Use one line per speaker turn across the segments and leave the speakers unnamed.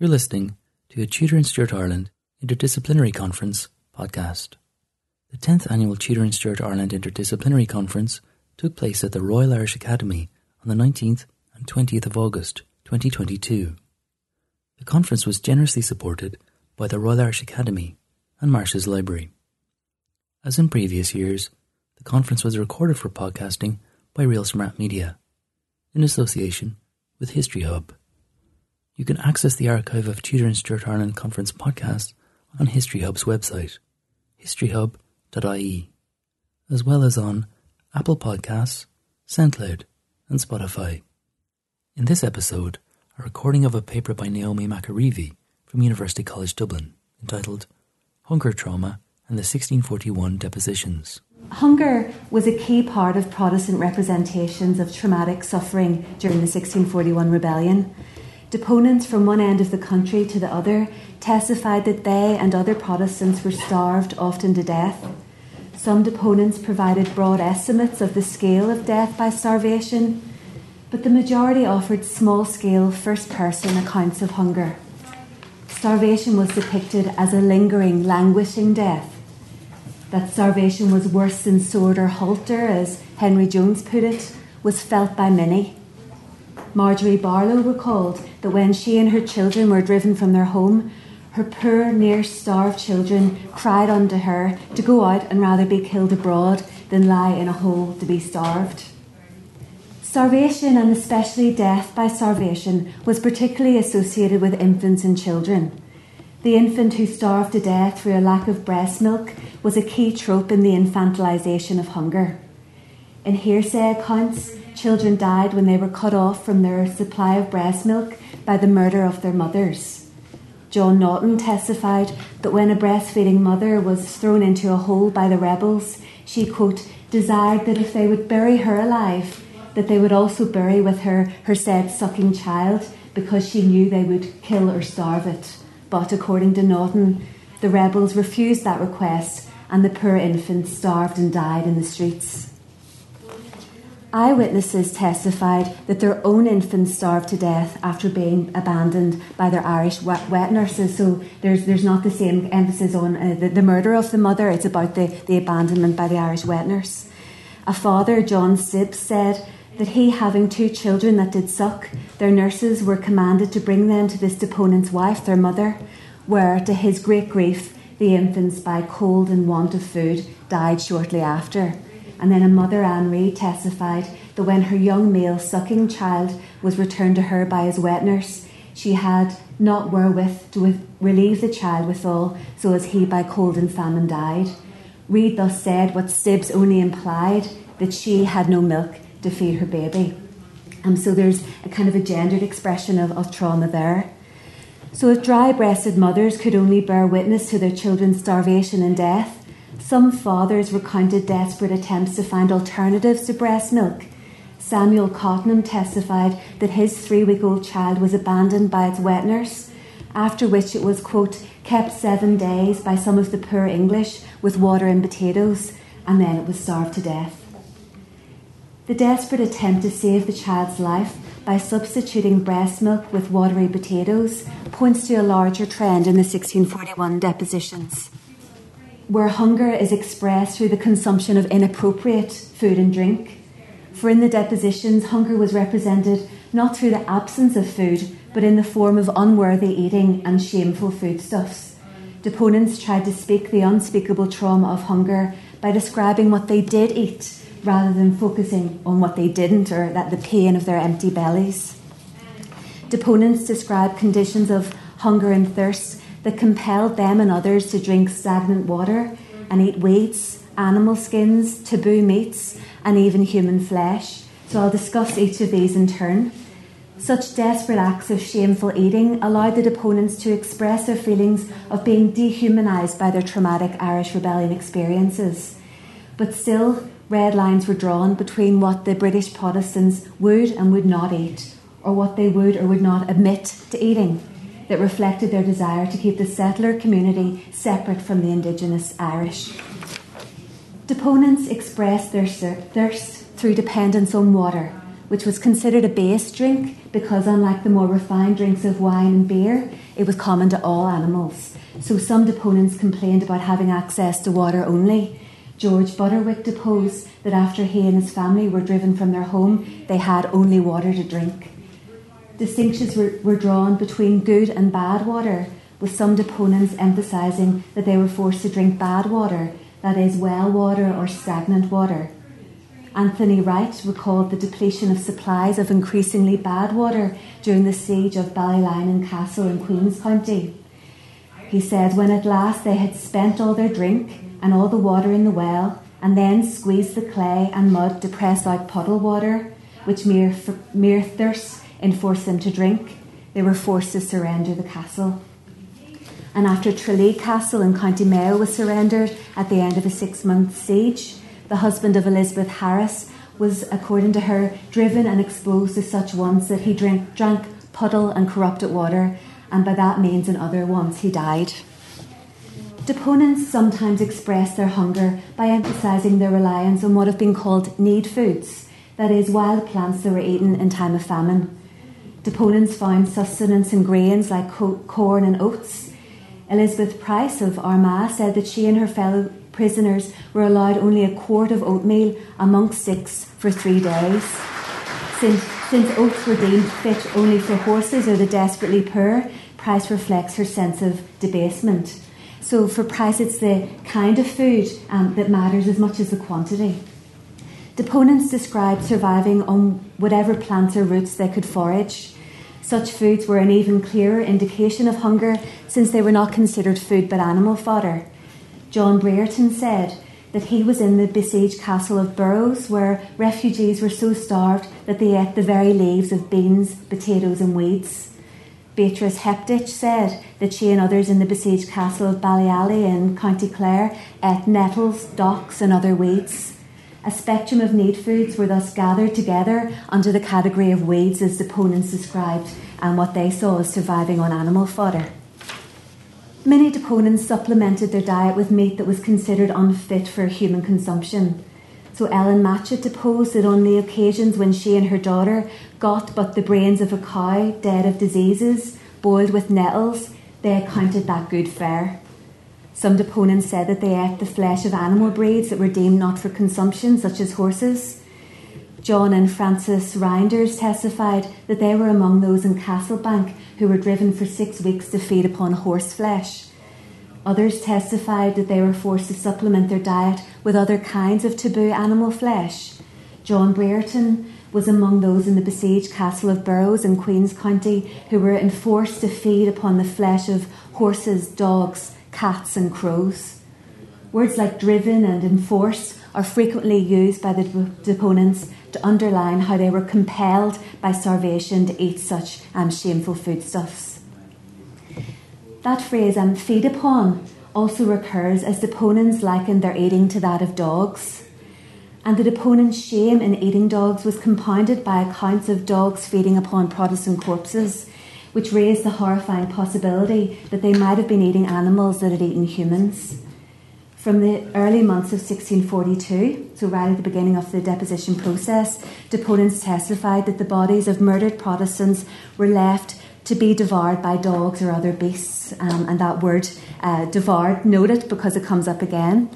You're listening to a Tudor and Stuart Ireland Interdisciplinary Conference podcast. The 10th annual Tudor and Stuart Ireland Interdisciplinary Conference took place at the Royal Irish Academy on the 19th and 20th of August 2022. The conference was generously supported by the Royal Irish Academy and Marsh's Library. As in previous years, the conference was recorded for podcasting by Real Smart Media in association with History Hub. You can access the archive of Tudor and Stuart Ireland Conference podcasts on History Hub's website, historyhub.ie, as well as on Apple Podcasts, SoundCloud, and Spotify. In this episode, a recording of a paper by Naomi McAreavey from University College Dublin entitled Hunger Trauma and the 1641 Depositions.
Hunger was a key part of Protestant representations of traumatic suffering during the 1641 rebellion. Deponents from one end of the country to the other testified that they and other Protestants were starved often to death. Some deponents provided broad estimates of the scale of death by starvation, but the majority offered small scale first person accounts of hunger. Starvation was depicted as a lingering, languishing death. That starvation was worse than sword or halter, as Henry Jones put it, was felt by many. Marjorie Barlow recalled that when she and her children were driven from their home, her poor, near starved children cried unto her to go out and rather be killed abroad than lie in a hole to be starved. Starvation, and especially death by starvation, was particularly associated with infants and children. The infant who starved to death through a lack of breast milk was a key trope in the infantilization of hunger. In hearsay accounts, children died when they were cut off from their supply of breast milk by the murder of their mothers. John Naughton testified that when a breastfeeding mother was thrown into a hole by the rebels, she, quote, desired that if they would bury her alive, that they would also bury with her her said sucking child, because she knew they would kill or starve it. But according to Naughton, the rebels refused that request, and the poor infant starved and died in the streets. Eyewitnesses testified that their own infants starved to death after being abandoned by their Irish wet, wet nurses. So there's there's not the same emphasis on uh, the, the, murder of the mother. It's about the, the abandonment by the Irish wet nurse. A father, John Sibbs, said that he, having two children that did suck, their nurses were commanded to bring them to this deponent's wife, their mother, where, to his great grief, the infants, by cold and want of food, died shortly after. And then a mother, Anne Reid, testified that when her young male sucking child was returned to her by his wet nurse, she had not wherewith to with, relieve the child withal, so as he by cold and famine died. Reid thus said what Sibbs only implied that she had no milk to feed her baby. Um, so there's a kind of a gendered expression of, of trauma there. So if dry breasted mothers could only bear witness to their children's starvation and death, some fathers recounted desperate attempts to find alternatives to breast milk. Samuel Cottenham testified that his three week old child was abandoned by its wet nurse, after which it was, quote, kept seven days by some of the poor English with water and potatoes, and then it was starved to death. The desperate attempt to save the child's life by substituting breast milk with watery potatoes points to a larger trend in the 1641 depositions where hunger is expressed through the consumption of inappropriate food and drink. For in the depositions, hunger was represented not through the absence of food, but in the form of unworthy eating and shameful foodstuffs. Deponents tried to speak the unspeakable trauma of hunger by describing what they did eat rather than focusing on what they didn't or that the pain of their empty bellies. Deponents described conditions of hunger and thirst that compelled them and others to drink stagnant water and eat weeds, animal skins, taboo meats, and even human flesh. So I'll discuss each of these in turn. Such desperate acts of shameful eating allowed the deponents to express their feelings of being dehumanised by their traumatic Irish rebellion experiences. But still, red lines were drawn between what the British Protestants would and would not eat, or what they would or would not admit to eating that reflected their desire to keep the settler community separate from the indigenous Irish. Deponents expressed their thirst through dependence on water, which was considered a base drink because, unlike the more refined drinks of wine and beer, it was common to all animals. So some deponents complained about having access to water only. George Butterwick deposed that after he and his family were driven from their home, they had only water to drink. Distinctions were, were drawn between good and bad water, with some deponents emphasising that they were forced to drink bad water, that is, well water or stagnant water. Anthony Wright recalled the depletion of supplies of increasingly bad water during the siege of Ballylinan Castle in Queen's County. He said, when at last they had spent all their drink and all the water in the well, and then squeezed the clay and mud to press out puddle water, which mere, mere thirst enforced them to drink, they were forced to surrender the castle. And after Tralee Castle in County Mayo was surrendered at the end of a six month siege, the husband of Elizabeth Harris, was, according to her, driven and exposed to such wants that he drink, drank puddle and corrupted water, and by that means and other wants he died. Deponents sometimes express their hunger by emphasising their reliance on what have been called need foods, that is, wild plants that were eaten in time of famine. Deponents found sustenance in grains like corn and oats. Elizabeth Price of Armagh said that she and her fellow prisoners were allowed only a quart of oatmeal among six for three days. Since, since oats were deemed fit only for horses or the desperately poor, Price reflects her sense of debasement. So for Price, it's the kind of food um, that matters as much as the quantity. Deponents described surviving on whatever plants or roots they could forage. Such foods were an even clearer indication of hunger since they were not considered food but animal fodder. John Brereton said that he was in the besieged castle of Burrows, where refugees were so starved that they ate the very leaves of beans, potatoes, and weeds. Beatrice Heptich said that she and others in the besieged castle of Ballyally in County Clare ate nettles, docks, and other weeds. A spectrum of need foods were thus gathered together under the category of weeds as the deponents described and what they saw as surviving on animal fodder. Many deponents supplemented their diet with meat that was considered unfit for human consumption. So Ellen Matchett deposed that on the occasions when she and her daughter got but the brains of a cow dead of diseases, boiled with nettles, they accounted that good fare. Some deponents said that they ate the flesh of animal breeds that were deemed not for consumption, such as horses. John and Francis Rynders testified that they were among those in Castlebank who were driven for six weeks to feed upon horse flesh. Others testified that they were forced to supplement their diet with other kinds of taboo animal flesh. John Brereton was among those in the besieged castle of Burrows in Queen's County who were enforced to feed upon the flesh of horses, dogs, cats, and crows. Words like driven and enforced are frequently used by the deponents to underline how they were compelled by starvation to eat such um, shameful foodstuffs. That phrase, um, feed upon, also recurs as deponents likened their eating to that of dogs. And the deponent's shame in eating dogs was compounded by accounts of dogs feeding upon Protestant corpses, which raised the horrifying possibility that they might have been eating animals that had eaten humans. From the early months of 1642, so right at the beginning of the deposition process, deponents testified that the bodies of murdered Protestants were left to be devoured by dogs or other beasts. Um, and that word, uh, devoured, it, because it comes up again.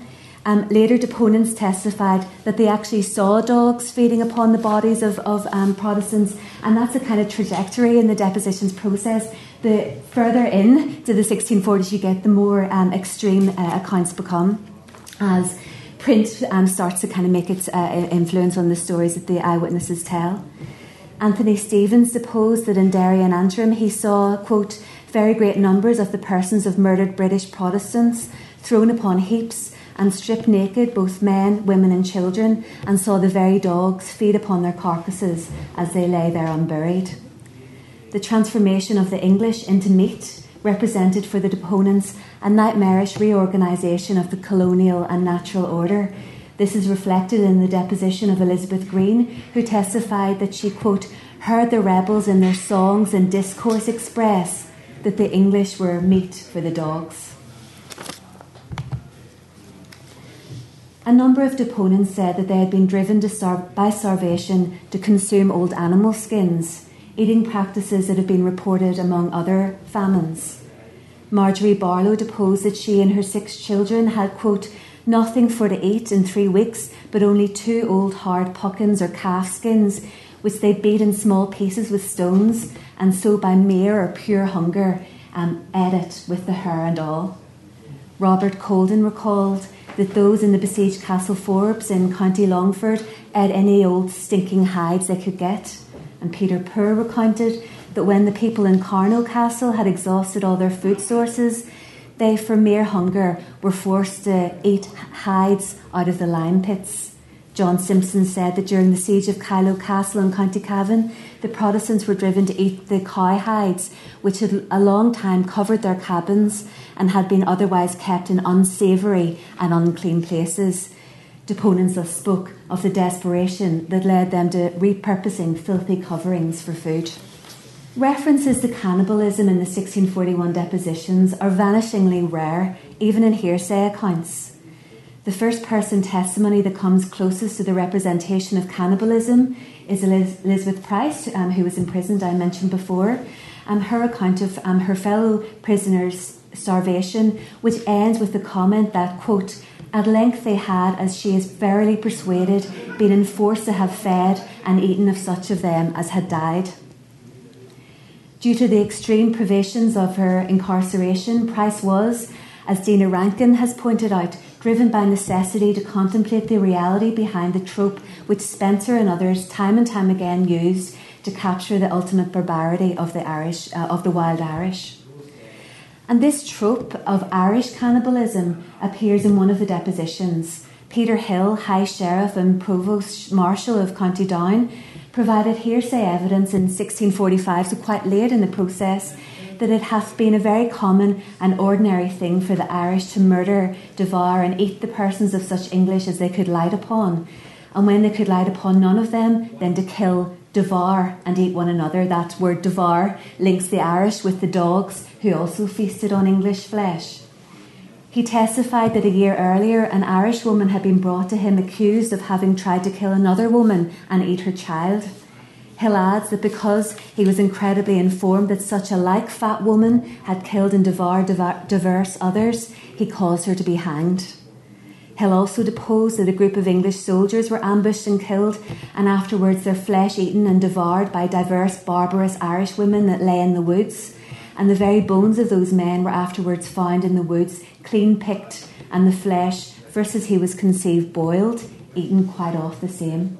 Um, later, deponents testified that they actually saw dogs feeding upon the bodies of, of um, Protestants, and that's a kind of trajectory in the depositions process the further in to the 1640s you get, the more um, extreme uh, accounts become as print um, starts to kind of make its uh, influence on the stories that the eyewitnesses tell. Anthony Stevens deposed that in Derry and Antrim he saw, quote, very great numbers of the persons of murdered British Protestants thrown upon heaps and stripped naked, both men, women, and children, and saw the very dogs feed upon their carcasses as they lay there unburied the transformation of the English into meat represented for the deponents a nightmarish reorganisation of the colonial and natural order. This is reflected in the deposition of Elizabeth Green, who testified that she, quote, heard the rebels in their songs and discourse express that the English were meat for the dogs. A number of deponents said that they had been driven starve, by starvation to consume old animal skins, eating practices that have been reported among other famines. Marjorie Barlow deposed that she and her six children had, quote, nothing for to eat in three weeks, but only two old hard puckins or calf skins, which they beat in small pieces with stones, and so by mere or pure hunger um, ate it with the hair and all. Robert Colden recalled that those in the besieged Castle Forbes in County Longford ate any old stinking hides they could get. And Peter Poore recounted that when the people in Carnew Castle had exhausted all their food sources, they, for mere hunger, were forced to eat hides out of the lime pits. John Simpson said that during the siege of Kyloe Castle in County Cavan, the Protestants were driven to eat the cow hides, which had a long time covered their cabins and had been otherwise kept in unsavoury and unclean places. Deponents thus spoke of the desperation that led them to repurposing filthy coverings for food. References to cannibalism in the 1641 depositions are vanishingly rare, even in hearsay accounts. The first person testimony that comes closest to the representation of cannibalism is Elizabeth Price, um, who was imprisoned, I mentioned before. Um, her account of um, her fellow prisoners' starvation, which ends with the comment that, quote, at length they had, as she is verily persuaded, been enforced to have fed and eaten of such of them as had died. Due to the extreme privations of her incarceration, Price was, as Deana Rankin has pointed out, driven by necessity to contemplate the reality behind the trope which Spenser and others time and time again used to capture the ultimate barbarity of the Irish uh, of the wild Irish. And this trope of Irish cannibalism appears in one of the depositions. Peter Hill, High Sheriff and Provost Marshal of County Down, provided hearsay evidence in 1645, so quite late in the process, that it hath been a very common and ordinary thing for the Irish to murder, devour, and eat the persons of such English as they could light upon. And when they could light upon none of them, then to kill, devour, and eat one another. That word devour links the Irish with the dogs who also feasted on English flesh. He testified that a year earlier, an Irish woman had been brought to him accused of having tried to kill another woman and eat her child. Hill adds that because he was incredibly informed that such a like fat woman had killed and devoured diverse others, he caused her to be hanged. Hill also deposed that a group of English soldiers were ambushed and killed, and afterwards their flesh eaten and devoured by diverse barbarous Irish women that lay in the woods. And the very bones of those men were afterwards found in the woods, clean picked, and the flesh, first as he was conceived, boiled, eaten quite off the same.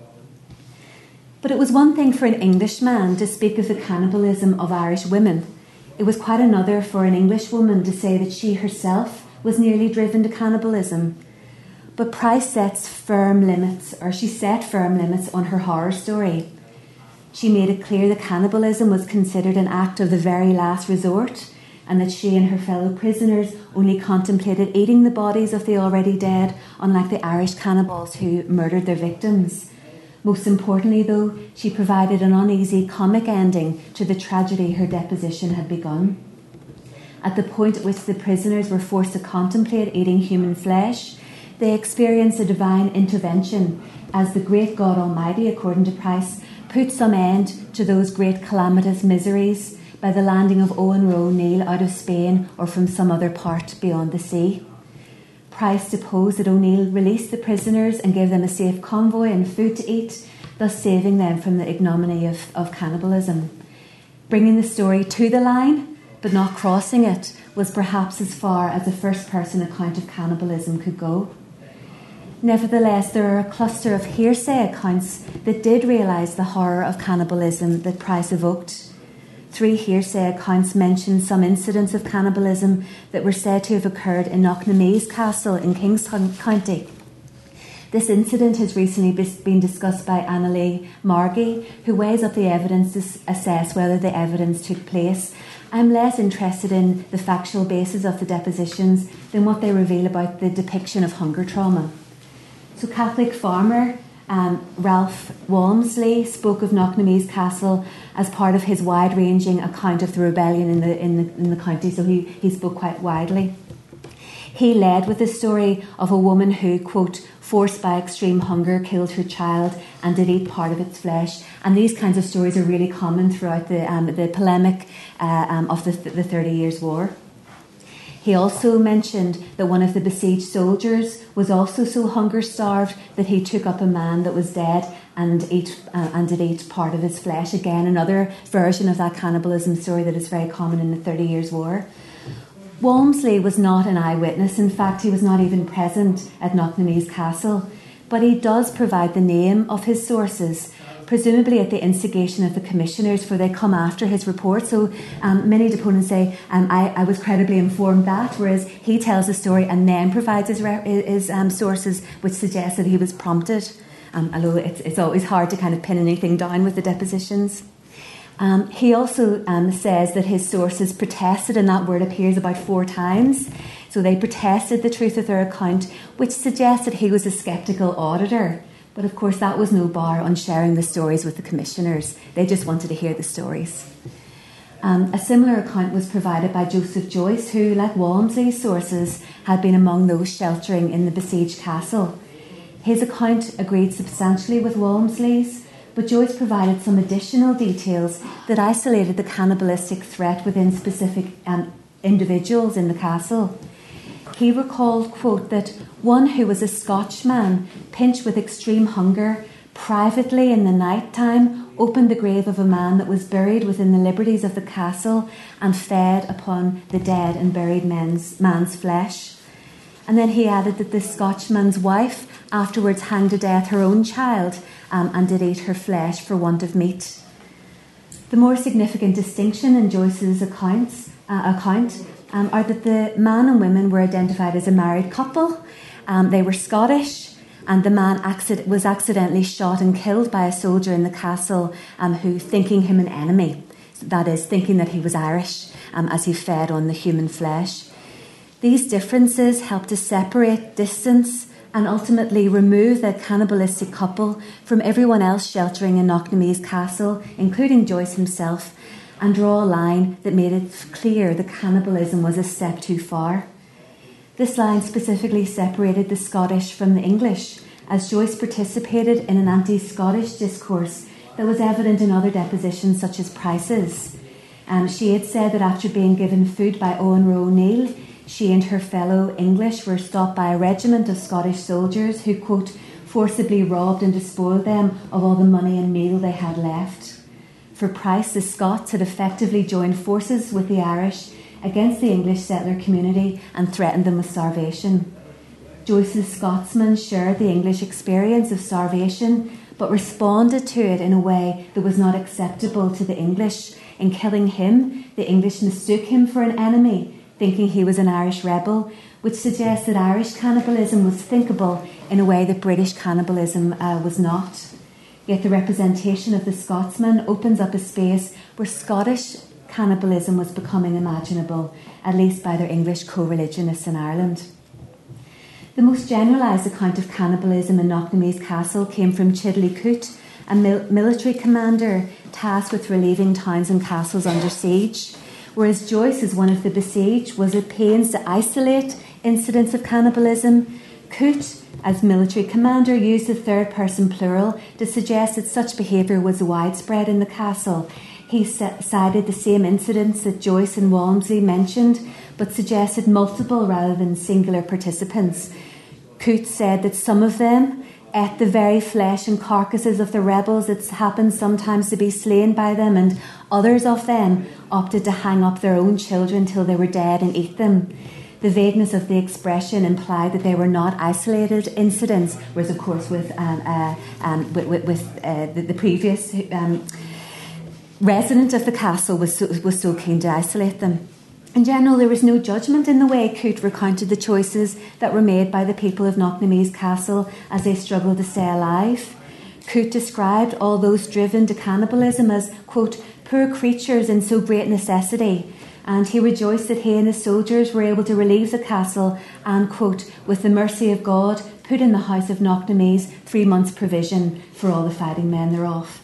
But it was one thing for an Englishman to speak of the cannibalism of Irish women. It was quite another for an Englishwoman to say that she herself was nearly driven to cannibalism. But Price sets firm limits, or she set firm limits on her horror story. She made it clear that cannibalism was considered an act of the very last resort, and that she and her fellow prisoners only contemplated eating the bodies of the already dead, unlike the Irish cannibals who murdered their victims. Most importantly, though, she provided an uneasy comic ending to the tragedy her deposition had begun. At the point at which the prisoners were forced to contemplate eating human flesh, they experienced a divine intervention as the great God Almighty, according to Price, put some end to those great calamitous miseries by the landing of Owen Roe Neil out of Spain or from some other part beyond the sea. Price deposed that O'Neill released the prisoners and gave them a safe convoy and food to eat, thus saving them from the ignominy of, of cannibalism. Bringing the story to the line, but not crossing it, was perhaps as far as a first person account of cannibalism could go. Nevertheless, there are a cluster of hearsay accounts that did realise the horror of cannibalism that Price evoked. Three hearsay accounts mention some incidents of cannibalism that were said to have occurred in Knocknamease castle in Kings County. This incident has recently been discussed by Annaleigh Margey, who weighs up the evidence to assess whether the evidence took place. I'm less interested in the factual basis of the depositions than what they reveal about the depiction of hunger trauma. So, Catholic farmer um, Ralph Walmsley spoke of Knocknamease castle as part of his wide ranging account of the rebellion in the, in the, in the county, so he, he spoke quite widely. He led with the story of a woman who, quote, forced by extreme hunger, killed her child and did eat part of its flesh. And these kinds of stories are really common throughout the, um, the polemic uh, um, of the, the Thirty Years' War. He also mentioned that one of the besieged soldiers was also so hunger starved that he took up a man that was dead and ate uh, and did eat part of his flesh. Again, another version of that cannibalism story that is very common in the Thirty Years' War. Walmsley was not an eyewitness. In fact, he was not even present at Knocknamease castle. But he does provide the name of his sources, presumably at the instigation of the commissioners, for they come after his report. So um, many deponents say, um, I, I, was credibly informed that, whereas he tells the story and then provides his, his um, sources, which suggests that he was prompted. Um, although it's, it's always hard to kind of pin anything down with the depositions. Um, he also um, says that his sources protested, and that word appears about four times. So they protested the truth of their account, which suggests that he was a sceptical auditor. But of course, that was no bar on sharing the stories with the commissioners. They just wanted to hear the stories. Um, a similar account was provided by Joseph Joyce, who, like Walmsley's sources, had been among those sheltering in the besieged castle. His account agreed substantially with Walmsley's, but Joyce provided some additional details that isolated the cannibalistic threat within specific um, individuals in the castle. He recalled, quote, that one who was a Scotchman, pinched with extreme hunger, privately in the night time opened the grave of a man that was buried within the liberties of the castle and fed upon the dead and buried men's, man's flesh. And then he added that this Scotchman's wife afterwards hanged to death her own child um, and did eat her flesh for want of meat. The more significant distinction in Joyce's accounts, uh, account um, are that the man and women were identified as a married couple. Um, they were Scottish, and the man accident- was accidentally shot and killed by a soldier in the castle um, who, thinking him an enemy, that is, thinking that he was Irish, um, as he fed on the human flesh. These differences helped to separate, distance, and ultimately remove the cannibalistic couple from everyone else sheltering in Knocknamease castle, including Joyce himself, and draw a line that made it clear the cannibalism was a step too far. This line specifically separated the Scottish from the English, as Joyce participated in an anti Scottish discourse that was evident in other depositions, such as Price's. Um, she had said that after being given food by Owen Roe O'Neill, she and her fellow English were stopped by a regiment of Scottish soldiers who, quote, forcibly robbed and despoiled them of all the money and meal they had left. For Price, the Scots had effectively joined forces with the Irish against the English settler community and threatened them with starvation. Joyce's Scotsmen shared the English experience of starvation, but responded to it in a way that was not acceptable to the English. In killing him, the English mistook him for an enemy thinking he was an Irish rebel, which suggests that Irish cannibalism was thinkable in a way that British cannibalism uh, was not. Yet the representation of the Scotsman opens up a space where Scottish cannibalism was becoming imaginable, at least by their English co religionists in Ireland. The most generalised account of cannibalism in Knocknamease castle came from Chidley Coote, a mil- military commander tasked with relieving towns and castles under siege whereas Joyce, as one of the besieged, was at pains to isolate incidents of cannibalism. Coote, as military commander, used the third person plural to suggest that such behaviour was widespread in the castle. He cited the same incidents that Joyce and Walmsley mentioned, but suggested multiple rather than singular participants. Coote said that some of them ate the very flesh and carcasses of the rebels. It's happened sometimes to be slain by them, and others of them opted to hang up their own children till they were dead and eat them. The vagueness of the expression implied that they were not isolated incidents, whereas, of course, with um, uh, um, with, with, with uh, the, the, previous um, resident of the castle was so, was so keen to isolate them. In general, there was no judgment in the way Coote recounted the choices that were made by the people of Knocknamease castle as they struggled to stay alive. Coote described all those driven to cannibalism as, quote, poor creatures in so great necessity, and he rejoiced that he and his soldiers were able to relieve the castle and, quote, with the mercy of God, put in the house of Knocknamease three months' provision for all the fighting men thereof.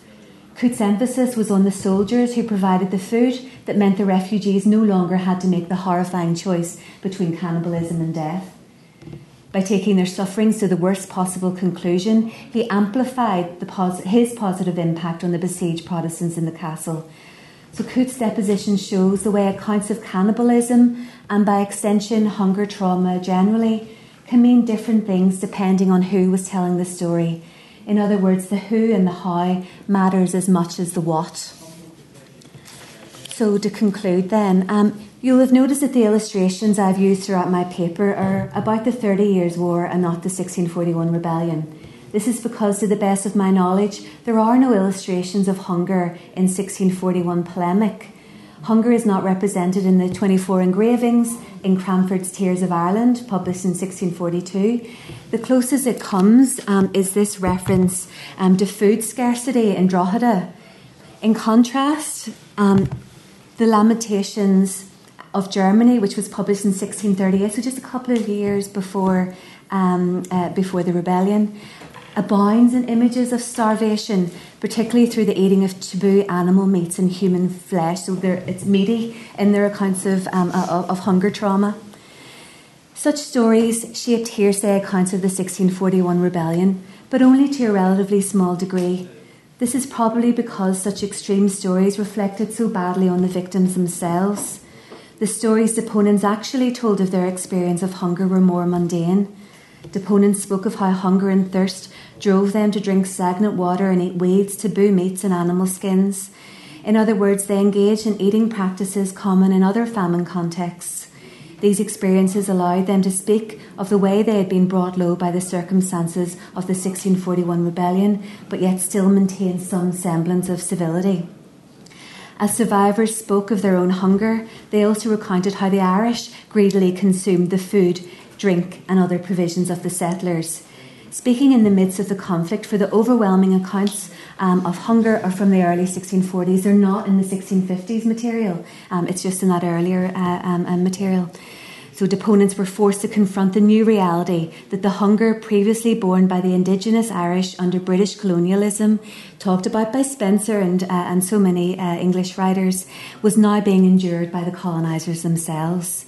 Coote's emphasis was on the soldiers who provided the food that meant the refugees no longer had to make the horrifying choice between cannibalism and death. By taking their sufferings to the worst possible conclusion, he amplified pos- his positive impact on the besieged Protestants in the castle. So Coote's deposition shows the way accounts of cannibalism and by extension hunger trauma generally can mean different things depending on who was telling the story. In other words, the who and the how matters as much as the what. So, to conclude, then, um, you'll have noticed that the illustrations I've used throughout my paper are about the Thirty Years' War and not the 1641 rebellion. This is because, to the best of my knowledge, there are no illustrations of hunger in 1641 polemic. Hunger is not represented in the 24 engravings in Cranford's Tears of Ireland, published in 1642. The closest it comes um, is this reference um, to food scarcity in Drogheda. In contrast, um, the Lamentations of Germany, which was published in 1638, so just a couple of years before um, uh, before the rebellion, abounds in images of starvation, particularly through the eating of taboo animal meats and human flesh. So it's meaty in their accounts of, um, of, of hunger trauma. Such stories shaped hearsay accounts of the 1641 rebellion, but only to a relatively small degree. This is probably because such extreme stories reflected so badly on the victims themselves. The stories deponents actually told of their experience of hunger were more mundane. Deponents spoke of how hunger and thirst drove them to drink stagnant water and eat weeds, taboo meats, and animal skins. In other words, they engaged in eating practices common in other famine contexts. These experiences allowed them to speak of the way they had been brought low by the circumstances of the 1641 rebellion, but yet still maintain some semblance of civility. As survivors spoke of their own hunger, they also recounted how the Irish greedily consumed the food, drink, and other provisions of the settlers. Speaking in the midst of the conflict, for the overwhelming accounts um, of hunger are from the early 1640s. They're not in the 1650s material. Um, it's just in that earlier uh, um, uh, material. So deponents were forced to confront the new reality that the hunger previously borne by the indigenous Irish under British colonialism, talked about by Spenser and, uh, and so many uh, English writers, was now being endured by the colonisers themselves.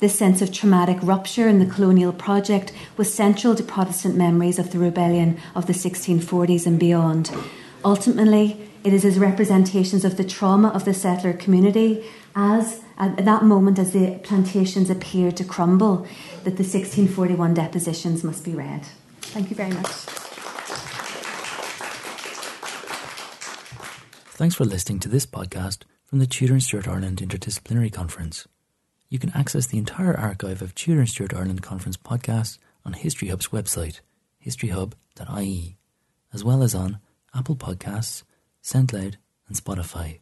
This sense of traumatic rupture in the colonial project was central to Protestant memories of the rebellion of the 1640s and beyond. Ultimately, it is as representations of the trauma of the settler community as at that moment as the plantations appeared to crumble that the 1641 depositions must be read. Thank you very much.
Thanks for listening to this podcast from the Tudor and Stuart Ireland Interdisciplinary Conference. You can access the entire archive of Tudor and Stuart Ireland Conference podcasts on History Hub's website, historyhub.ie, as well as on Apple Podcasts, SoundCloud, and Spotify.